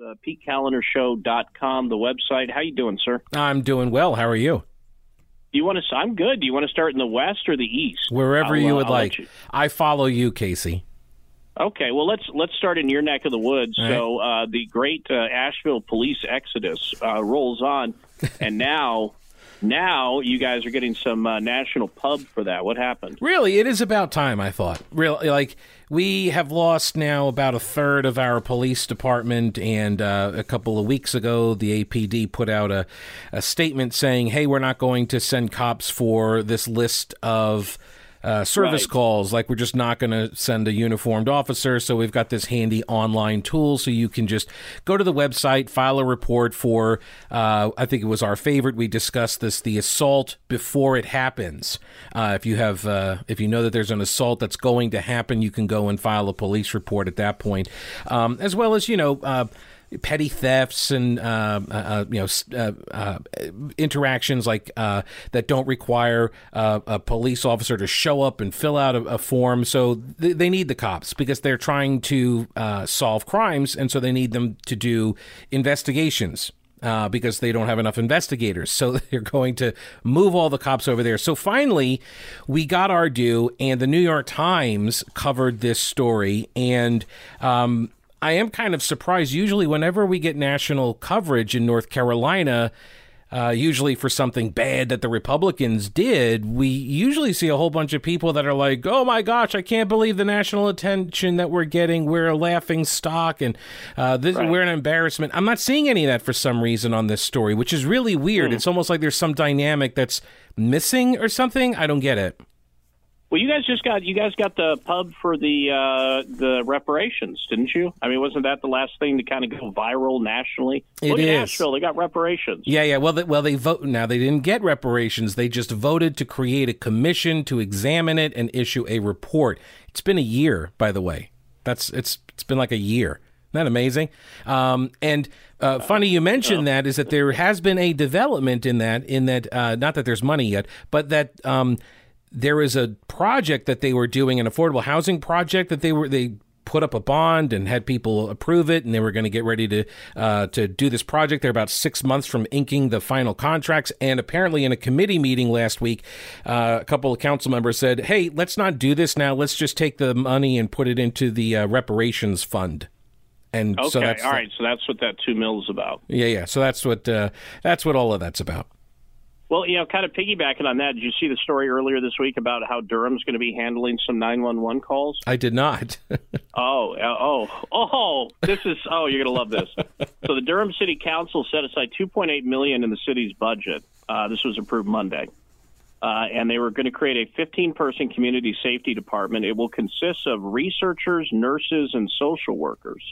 uh, PeteKalinerShow.com, the website. How you doing, sir? I'm doing well. How are you? Do you want to? I'm good. Do you want to start in the west or the east? Wherever I'll, you uh, would I'll like. you- I follow you, KC. Okay, well let's let's start in your neck of the woods. All So uh, the great uh, Asheville police exodus uh, rolls on, and now now you guys are getting some uh, national pub for that. What happened? Really, it is about time. I thought. Really, like we have lost now about a third of our police department, and uh, a couple of weeks ago, the APD put out a, a statement saying, "Hey, we're not going to send cops for this list of." Uh, service Right. calls like we're just not going to send a uniformed officer so we've got this handy online tool so you can just go to the website file a report for uh, i think it was our favorite we discussed this the assault before it happens uh, if you have uh, if you know that there's an assault that's going to happen you can go and file a police report at that point um, as well as you know uh, petty thefts and uh, uh, uh, you know uh, uh, interactions like that don't require a police officer to show up and fill out a, a form. So th- they need the cops because they're trying to solve crimes, and so they need them to do investigations. Uh, because they don't have enough investigators. So they're going to move all the cops over there. So finally, we got our due, and the New York Times covered this story. And um, I am kind of surprised. Usually, whenever we get national coverage in North Carolina, uh, usually for something bad that the Republicans did, we usually see a whole bunch of people that are like, "Oh my gosh, I can't believe the national attention that we're getting. We're a laughing stock, and uh, this, Right. we're an embarrassment." I'm not seeing any of that for some reason on this story, which is really weird. It's almost like there's some dynamic that's missing or something. I don't get it. Well, you guys just got you guys got the pub for the uh, the reparations, didn't you? I mean, wasn't that the last thing to kind of go viral nationally? It Look at is. Asheville; they got reparations. Yeah, yeah. Well, they, well, they vote now. They didn't get reparations. They just voted to create a commission to examine it and issue a report. It's been a year, by the way. That's it's it's been like a year. Isn't that amazing? Um, and uh, funny you mentioned that is that there has been a development in that. In that, uh, not that there's money yet, but that um, there is a project that they were doing, an affordable housing project that they were they put up a bond and had people approve it, and they were going to get ready to uh, to do this project. They're about six months from inking the final contracts, and apparently in a committee meeting last week, uh, a couple of council members said, "Hey, let's not do this now. Let's just take the money and put it into the uh, reparations fund." And Okay, so that's all right. So that's what that two mil is about. yeah, yeah. So that's what uh, that's what all of that's about. Well, you know, kind of piggybacking on that, did you see the story earlier this week about how Durham's going to be handling some 911 calls? I did not. Oh, uh, oh, oh! This is oh, you're gonna love this. So the Durham City Council set aside 2.8 million in the city's budget. Uh, this was approved Monday, uh, and they were going to create a 15-person community safety department. It will consist of researchers, nurses, and social workers.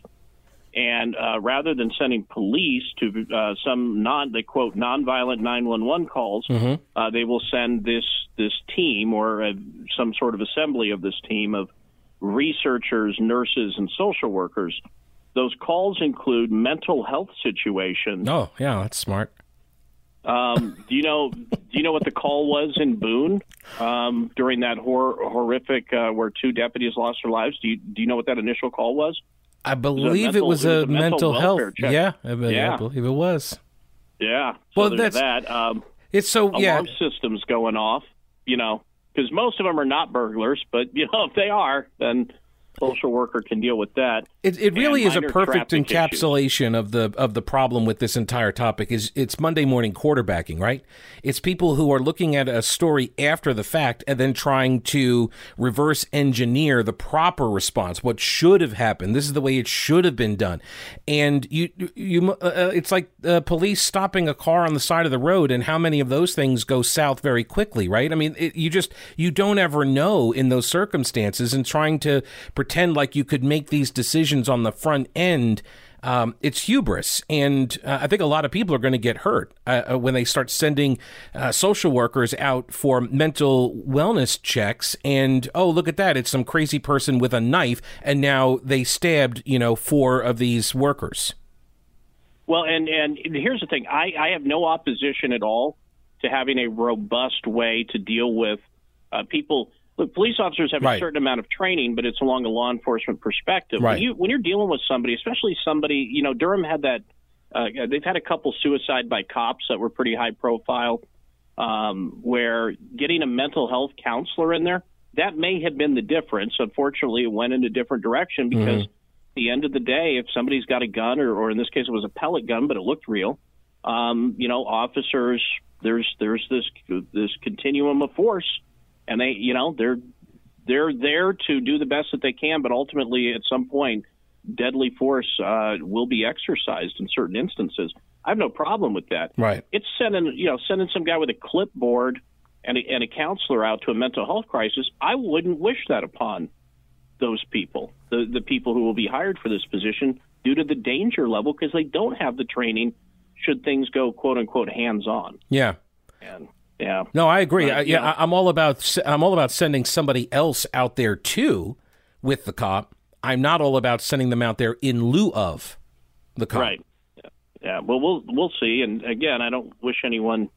And uh, rather than sending police to uh, some non, they quote nonviolent 911 calls, uh, they will send this this team or uh, some sort of assembly of this team of researchers, nurses, and social workers. Those calls include mental health situations. oh, yeah, that's smart. Um, do you know? Do you know what the call was in Boone um, during that hor- horrific uh, where two deputies lost their lives? Do you do you know what that initial call was? I believe it was a mental, mental health. check. Yeah, I, be- I believe it was. Yeah. So Well, that's- that. Um, It's so yeah. alarm systems going off. You know, because most of them are not burglars, but you know if they are, then social worker can deal with that. It, it really is a perfect traffic issues. encapsulation of the of the problem with this entire topic. Is it's Monday morning quarterbacking, right? It's people who are looking at a story after the fact and then trying to reverse engineer the proper response, what should have happened. This is the way it should have been done, and you you uh, uh, it's like uh, police stopping a car on the side of the road, and how many of those things go south very quickly, right? I mean, it, you just you don't ever know in those circumstances, and trying to pretend like you could make these decisions on the front end. Um, it's hubris, and uh, I think a lot of people are going to get hurt uh, uh, when they start sending uh, social workers out for mental wellness checks. And oh, look at that! It's some crazy person with a knife, and now they stabbed, you know, four of these workers. Well, and and here's the thing: I, I have no opposition at all to having a robust way to deal with uh, people look, police officers have Right. a certain amount of training, but it's along a law enforcement perspective. Right. When, you, when you're dealing with somebody, especially somebody, you know, Durham had that. Uh, they've had a couple suicide by cops that were pretty high profile, um, where getting a mental health counselor in there that may have been the difference. Unfortunately, it went in a different direction because at the end of the day, if somebody's got a gun, or, or in this case, it was a pellet gun, but it looked real. Um, you know, officers, there's there's this this continuum of force, and they, you know, they're they're there to do the best that they can, but ultimately, at some point, deadly force uh, will be exercised in certain instances. I have no problem with that. Right. It's sending you know sending some guy with a clipboard and a, and a counselor out to a mental health crisis. I wouldn't wish that upon those people, the the people who will be hired for this position, due to the danger level because they don't have the training. Should things go quote unquote hands on? Yeah. And yeah, No, I agree. I, yeah, yeah. I'm all about I'm all about sending somebody else out there too with the cop. I'm not all about sending them out there in lieu of the cop. Right. Yeah. yeah. Well, we'll we'll see. And again, I don't wish anyone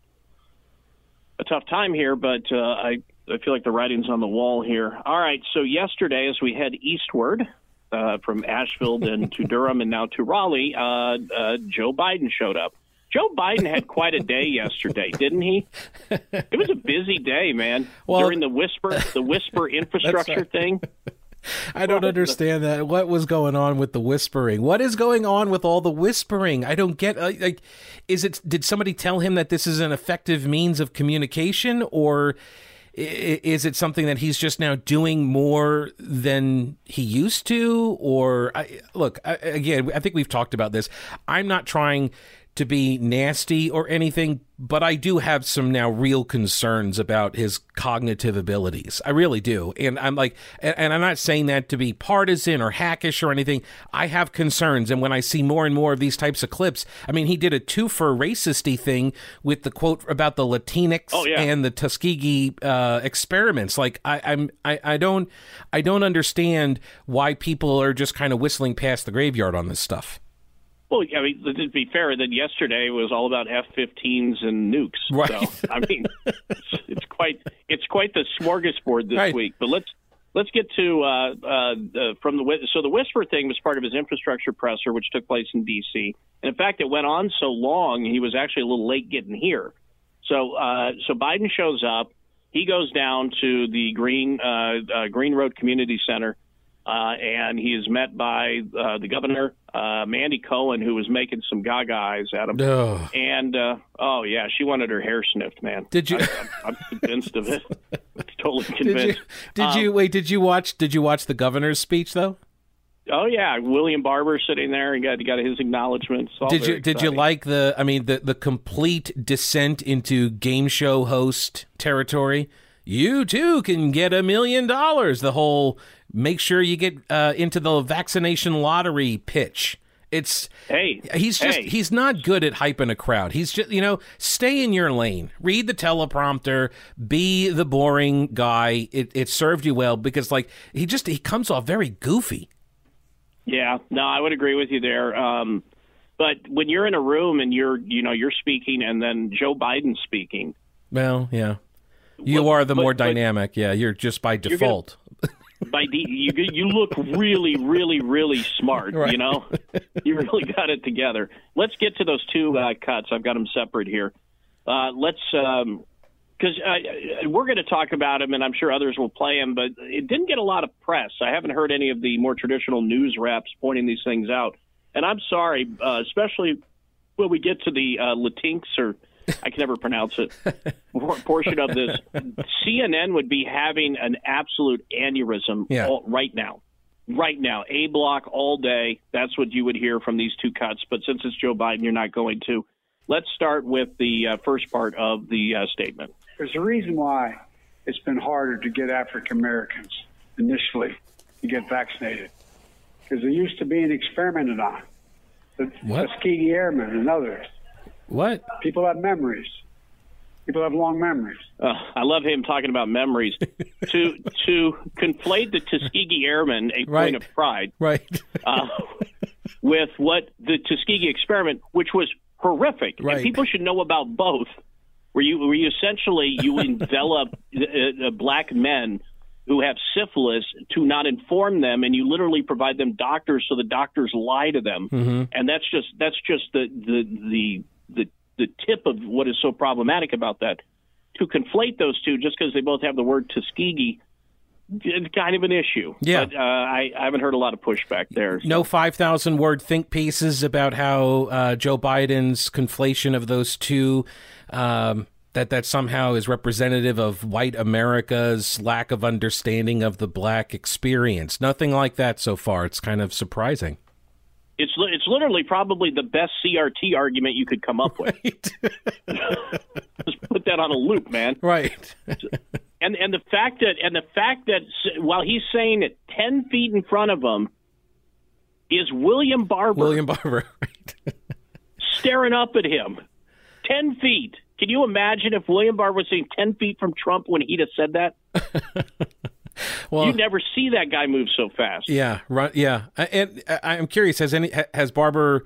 a tough time here, but uh, I I feel like the writing's on the wall here. All right. So yesterday, as we head eastward uh, from Asheville then to Durham and now to Raleigh, uh, uh, Joe Biden showed up. Joe Biden had quite a day yesterday, didn't he? It was a busy day, man. Well- During the whisper, the whisper infrastructure thing. I don't understand that. What was going on with the whispering? What is going on with all the whispering? I don't get. Like, is it? Did somebody tell him that this is an effective means of communication, or is it something that he's just now doing more than he used to? Or I, look, I, again, I think we've talked about this. I'm not trying to be nasty or anything, but I do have some now real concerns about his cognitive abilities. I really do. And I'm like, and, and I'm not saying that to be partisan or hackish or anything. I have concerns. And when I see more and more of these types of clips, I mean, he did a two for racisty thing with the quote about the Latinx Oh, yeah. and the Tuskegee uh, experiments. Like, I, I'm, I, I don't, I don't understand why people are just kind of whistling past the graveyard on this stuff. Well, I mean, to be fair, then yesterday was all about F-15s and nukes. Right. So, I mean, it's, it's quite it's quite the smorgasbord this Right. week. But let's let's get to uh, uh, uh, from the so the whisper thing was part of his infrastructure presser, which took place in D.C. And in fact, it went on so long he was actually a little late getting here. So uh, so Biden shows up. He goes down to the Green uh, uh, Green Road Community Center. Uh, and he is met by uh, the governor, uh, Mandy Cohen, who was making some gaga eyes at him. Ugh. And uh, oh yeah, she wanted her hair sniffed, man. Did you? I'm, I'm convinced of it. totally Did you? convinced. Did Um, you wait? Did you watch? Did you watch the governor's speech though? Oh yeah, William Barber sitting there. and got got his acknowledgments. All Did you? Did you like the? I mean, the the complete descent into game show host territory. You too can get a million dollars. The whole make sure you get uh, into the vaccination lottery pitch. It's Hey, he's just hey. he's not good at hyping a crowd. He's just you know stay in your lane, read the teleprompter, be the boring guy. It it served you well because like he just he comes off very goofy. Yeah, no, I would agree with you there. Um, but when you're in a room and you're you know you're speaking and then Joe Biden's speaking, Well, yeah. You But- are the but- more dynamic. yeah, you're just by gonna- default. by de- you you look really really really smart Right. you know you really got it together let's get to those two uh, cuts i've got them separate here uh, let's um because uh, we're going to talk about him, and I'm sure others will play him, but it didn't get a lot of press. I haven't heard any of the more traditional news reps pointing these things out, and I'm sorry, uh, especially when we get to the uh, Latinx or I can never pronounce it portion of this. CNN would be having an absolute aneurysm Yeah. all, right now. Right now, A block all day. That's what you would hear from these two cuts. But since it's Joe Biden, you're not going to. Let's start with the uh, first part of the uh, statement. There's a reason why it's been harder to get African Americans initially to get vaccinated because they used to being experimented on. The What? Tuskegee Airmen and others. What? People have memories. People have long memories. Uh, I love him talking about memories. to to conflate the Tuskegee Airmen, a Right. point of pride, Right. uh, with what the Tuskegee experiment, which was horrific, Right. and people should know about both. Where you where you essentially you envelop uh, uh, black men who have syphilis to not inform them, and you literally provide them doctors so the doctors lie to them, Mm-hmm. and that's just that's just the the the the the tip of what is so problematic about that. To conflate those two just because they both have the word Tuskegee, it's kind of an issue. Yeah. but uh, I, I haven't heard a lot of pushback there. No 5,000 word think pieces about how uh, Joe Biden's conflation of those two, um, that that somehow is representative of white America's lack of understanding of the black experience. Nothing like that so far. It's kind of surprising. It's it's literally probably the best CRT argument you could come up with. Just put that on a loop, man. right. And and the fact that and the fact that while he's saying it ten feet in front of him is William Barber William Barber. Right. staring up at him, ten feet. Can you imagine if William Barber was sitting ten feet from Trump when he'd have said that? Well, You never see that guy move so fast. Yeah, right. Yeah, and I- I'm curious. Has any has Barber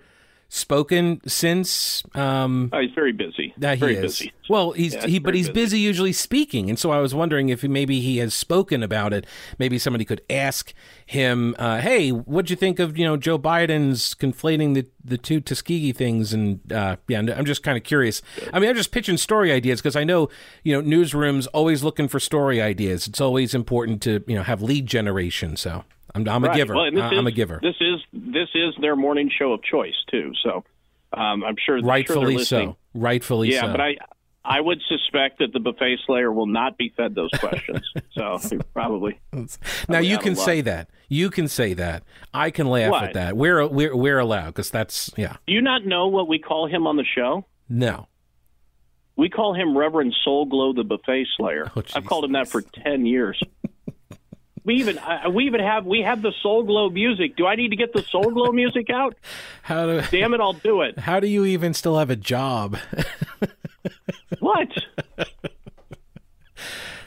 spoken since? Um, Oh, he's very busy. that he very is. busy. Well, he's Yeah, he, but he's busy. busy usually speaking, and so I was wondering if maybe he has spoken about it. Maybe somebody could ask him, uh, "Hey, what'd you think of you know Joe Biden's conflating the the two Tuskegee things?" And uh, yeah, I'm just kind of curious. I mean, I'm just pitching story ideas because I know you know newsrooms always looking for story ideas. It's always important to you know have lead generation. So I'm I'm a Right. giver. Well, and this I- is, I'm a giver. This is this is their morning show of choice too. So um, I'm sure. Sure Rightfully listening. so. Rightfully so. Yeah, but I I would suspect that the buffet slayer will not be fed those questions. so probably. now you can say that. You can say that. I can laugh What? at that. We're we're we're allowed because that's yeah. Do you not know what we call him on the show? No. We call him Reverend Soul Glow the Buffet Slayer. Oh, I've called him that for ten years. we even I, we even have we have the Soul Glow music. Do I need to get the Soul Glow music out? How do Damn it, I'll do it. how do you even still have a job? What?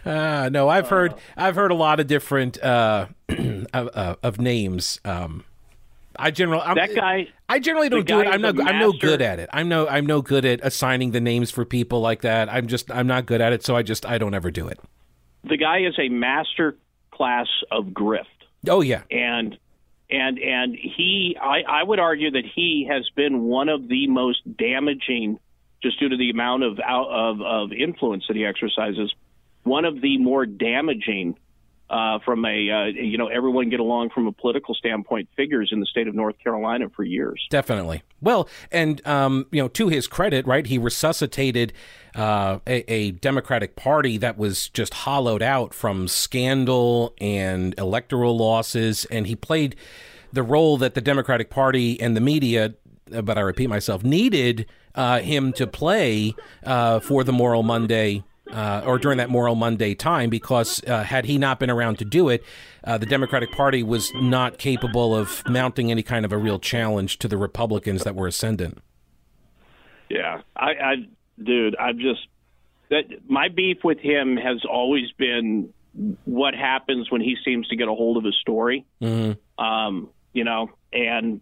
Uh, no, I've heard I've heard a lot of different uh, of, uh, of names. Um, I generally I'm, That guy. I generally don't do it. I'm not I'm no good at it. I'm no I'm no good at assigning the names for people like that. I'm just I'm not good at it. So I just I don't ever do it. The guy is a master class of grift. Oh yeah. and and and he I, I would argue that he has been one of the most damaging just due to the amount of out of, of influence that he exercises one of the more damaging uh, from a uh, you know everyone get along from a political standpoint figures in the state of North Carolina for years Definitely. Well, and um, you know, to his credit, right, he resuscitated uh, a, a Democratic Party that was just hollowed out from scandal and electoral losses, and he played the role that the Democratic Party and the media. uh, But I repeat myself, needed uh, him to play uh, for the Moral Monday uh, or during that Moral Monday time, because uh, had he not been around to do it, the Democratic Party was not capable of mounting any kind of a real challenge to the Republicans that were ascendant. Yeah, I, I, dude, I'm just that my beef with him has always been what happens when he seems to get a hold of a story. Mm-hmm. Um, you know, and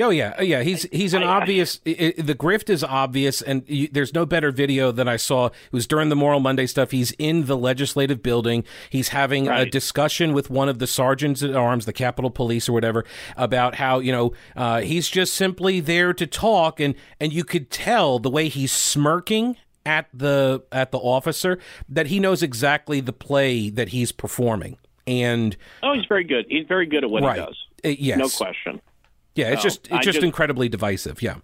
Oh yeah, oh, yeah. He's he's an I- I- obvious. i i the grift is obvious, and you, there's no better video than I saw. It was during the Moral Monday stuff. He's in the legislative building. He's having a discussion with one of the sergeants at arms, the Capitol Police or whatever, about how you know uh, he's just simply there to talk, and and you could tell the way he's smirking at the at the officer that he knows exactly the play that he's performing. And oh, he's very good. He's very good at what right, he does. Uh, yes, No question. Yeah, it's No, just it's just just- incredibly divisive. Yeah.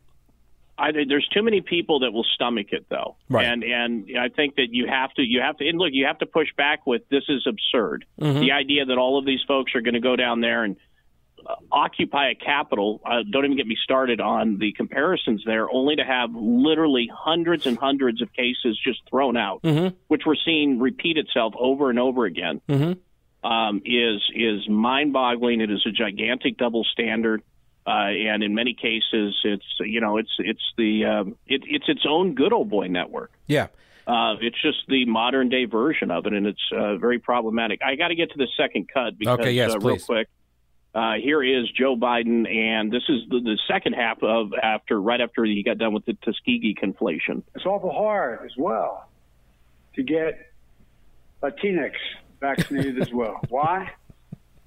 I, there's too many people that will stomach it though, Right. and and I think that you have to you have to and look you have to push back with this is absurd. The idea that all of these folks are going to go down there and uh, occupy a capital. Uh, don't even get me started on the comparisons there. Only to have literally hundreds and hundreds of cases just thrown out, mm-hmm. which we're seeing repeat itself over and over again, um, is is mind boggling. It is a gigantic double standard. Uh, and in many cases, it's you know it's it's the um, it, it's its own good old boy network. Yeah. Uh, it's just the modern day version of it, and it's uh, very problematic. I got to get to the second cut because Okay, yes, uh, real quick. Uh, here is Joe Biden, and this is the, the second half of after right after he got done with the Tuskegee conflation. It's awful hard as well to get Latinx vaccinated as well. Why?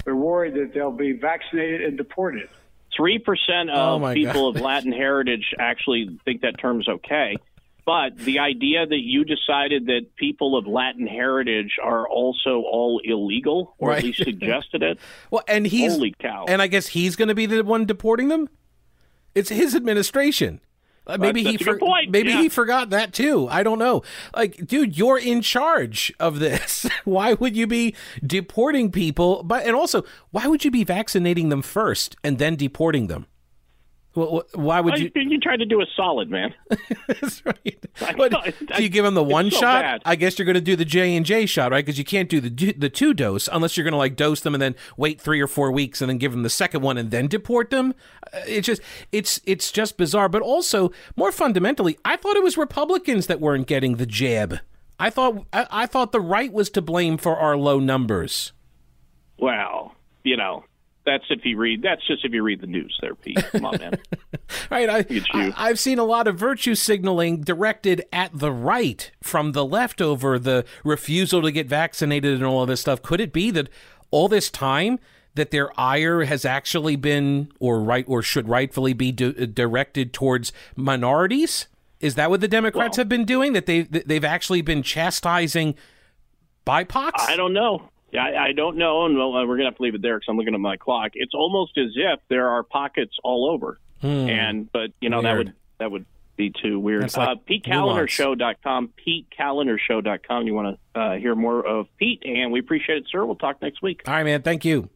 They're worried that they'll be vaccinated and deported. Three percent Oh, of my people God. of Latin heritage actually think that term's okay. But the idea that you decided that people of Latin heritage are also all illegal, or Right. at least suggested it, Well, and he's Holy cow. and I guess he's going to be the one deporting them. It's his administration. Uh, maybe he that's a good point, maybe yeah. he forgot that too. I don't know. Like, dude, you're in charge of this. why would you be deporting people? But and also, why would you be vaccinating them first and then deporting them? Wh- Why would you? you, tried to do a solid, man. That's right. I do you give them the one so shot? bad. I guess you're going to do the J and J shot, right? Because you can't do the the two dose unless you're going to like dose them and then wait three or four weeks and then give them the second one and then deport them. Uh, It's just it's it's just bizarre. But also more fundamentally, I thought it was Republicans that weren't getting the jab. I thought I, I thought the right was to blame for our low numbers. Well, you know, that's if you read. That's just if you read the news, there, Pete. Come on, man. Right, I, I, I've seen a lot of virtue signaling directed at the right from the left over the refusal to get vaccinated and all of this stuff. Could it be that all this time that their ire has actually been, or right, or should rightfully be di- directed towards minorities? Is that what the Democrats Well- have been doing? That they that they've actually been chastising BIPOCs? I don't know. Yeah, I, I don't know, and well, we're gonna have to leave it there because I'm looking at my clock. It's almost as if there are pockets all over, and but you know that Hmm. Would that would be too weird. That's like uh. PeteKalinershow.com, PeteKalinershow.com. You want to uh, hear more of Pete, and we appreciate it, sir. We'll talk next week. All right, man. Thank you.